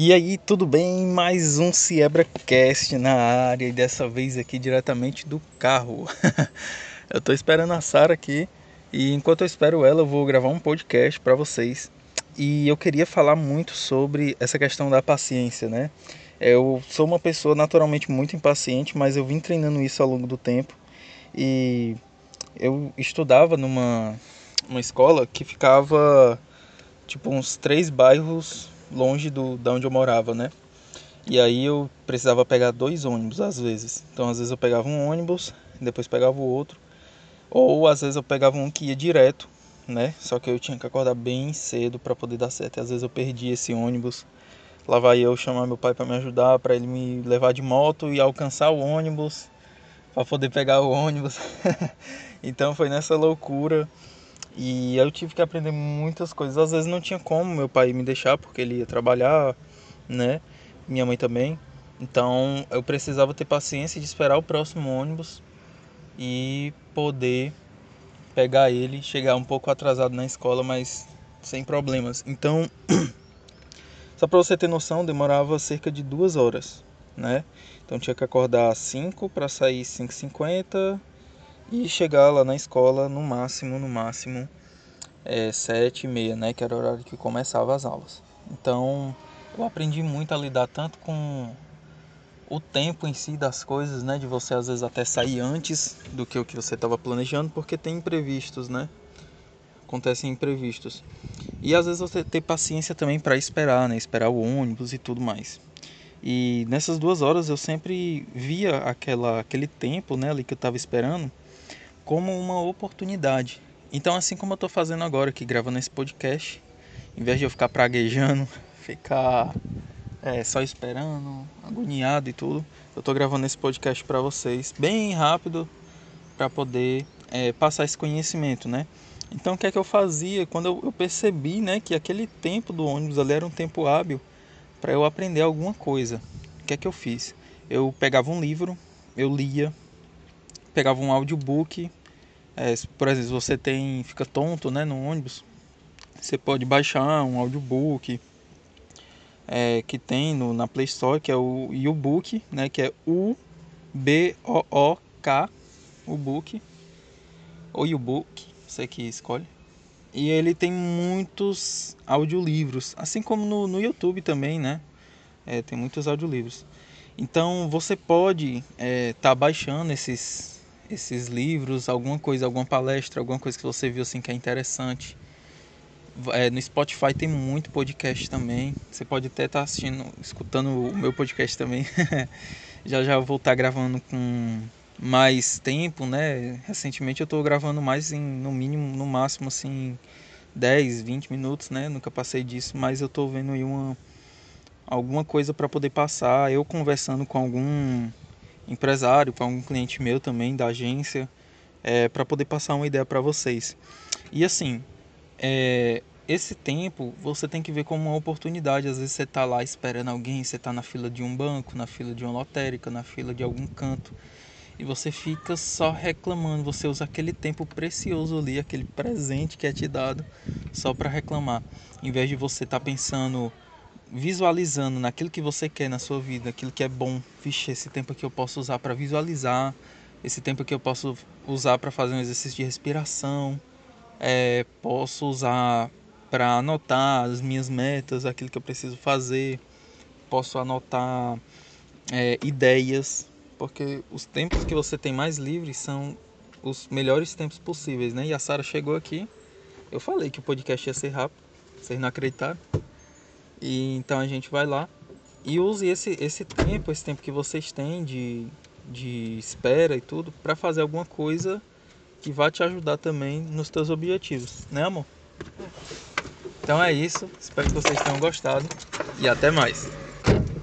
E aí, tudo bem? Mais um CiebraCast na área e dessa vez aqui diretamente do carro. eu tô esperando a Sara aqui e enquanto eu espero ela, eu vou gravar um podcast para vocês. E eu queria falar muito sobre essa questão da paciência, né? Eu sou uma pessoa naturalmente muito impaciente, mas eu vim treinando isso ao longo do tempo. E eu estudava numa uma escola que ficava tipo uns três bairros longe do da onde eu morava, né? E aí eu precisava pegar dois ônibus às vezes. Então às vezes eu pegava um ônibus, depois pegava o outro, ou às vezes eu pegava um que ia direto, né? Só que eu tinha que acordar bem cedo para poder dar certo. E às vezes eu perdi esse ônibus. Lá vai eu chamar meu pai para me ajudar, para ele me levar de moto e alcançar o ônibus para poder pegar o ônibus. então foi nessa loucura e eu tive que aprender muitas coisas. Às vezes não tinha como meu pai me deixar porque ele ia trabalhar, né? Minha mãe também. Então eu precisava ter paciência de esperar o próximo ônibus e poder pegar ele, chegar um pouco atrasado na escola, mas sem problemas. Então, só para você ter noção, demorava cerca de duas horas, né? Então tinha que acordar às 5 para sair 5h50 e chegar lá na escola no máximo, no máximo, é, sete e meia, né, que era o horário que começava as aulas. Então, eu aprendi muito a lidar tanto com o tempo em si das coisas, né, de você às vezes até sair antes do que o que você estava planejando, porque tem imprevistos, né? Acontecem imprevistos. E às vezes você ter paciência também para esperar, né, esperar o ônibus e tudo mais. E nessas duas horas eu sempre via aquela, aquele tempo né, ali que eu estava esperando como uma oportunidade. Então, assim como eu estou fazendo agora aqui, gravando esse podcast, em vez de eu ficar praguejando, ficar é, só esperando, agoniado e tudo, eu estou gravando esse podcast para vocês, bem rápido, para poder é, passar esse conhecimento, né? Então, o que é que eu fazia quando eu, eu percebi, né, que aquele tempo do ônibus ali era um tempo hábil para eu aprender alguma coisa? O que é que eu fiz? Eu pegava um livro, eu lia, pegava um audiobook é, por exemplo, você tem fica tonto, né, no ônibus, você pode baixar um audiobook é, que tem no, na Play Store, que é o U-Book, né, que é U B O O K, o book ou U-Book, você que escolhe. E ele tem muitos audiolivros, assim como no, no YouTube também, né? É, tem muitos audiolivros. Então você pode estar é, tá baixando esses esses livros, alguma coisa, alguma palestra, alguma coisa que você viu assim que é interessante. É, no Spotify tem muito podcast também. Você pode até estar tá assistindo, escutando o meu podcast também. já já vou estar tá gravando com mais tempo, né? Recentemente eu estou gravando mais em no mínimo, no máximo assim 10, 20 minutos, né? Nunca passei disso, mas eu estou vendo aí uma alguma coisa para poder passar, eu conversando com algum empresário, para um cliente meu também da agência, é, para poder passar uma ideia para vocês. E assim, é, esse tempo você tem que ver como uma oportunidade. Às vezes você está lá esperando alguém, você está na fila de um banco, na fila de uma lotérica, na fila de algum canto e você fica só reclamando. Você usa aquele tempo precioso ali, aquele presente que é te dado, só para reclamar, em vez de você estar tá pensando visualizando naquilo que você quer na sua vida, aquilo que é bom. Vixe, esse tempo aqui eu posso usar para visualizar, esse tempo aqui eu posso usar para fazer um exercício de respiração, é, posso usar para anotar as minhas metas, aquilo que eu preciso fazer, posso anotar é, ideias, porque os tempos que você tem mais livres são os melhores tempos possíveis, né? E a Sara chegou aqui, eu falei que o podcast ia ser rápido, vocês não acreditaram. E então a gente vai lá e use esse, esse tempo, esse tempo que vocês têm de, de espera e tudo, para fazer alguma coisa que vai te ajudar também nos teus objetivos, né amor? Então é isso, espero que vocês tenham gostado e até mais.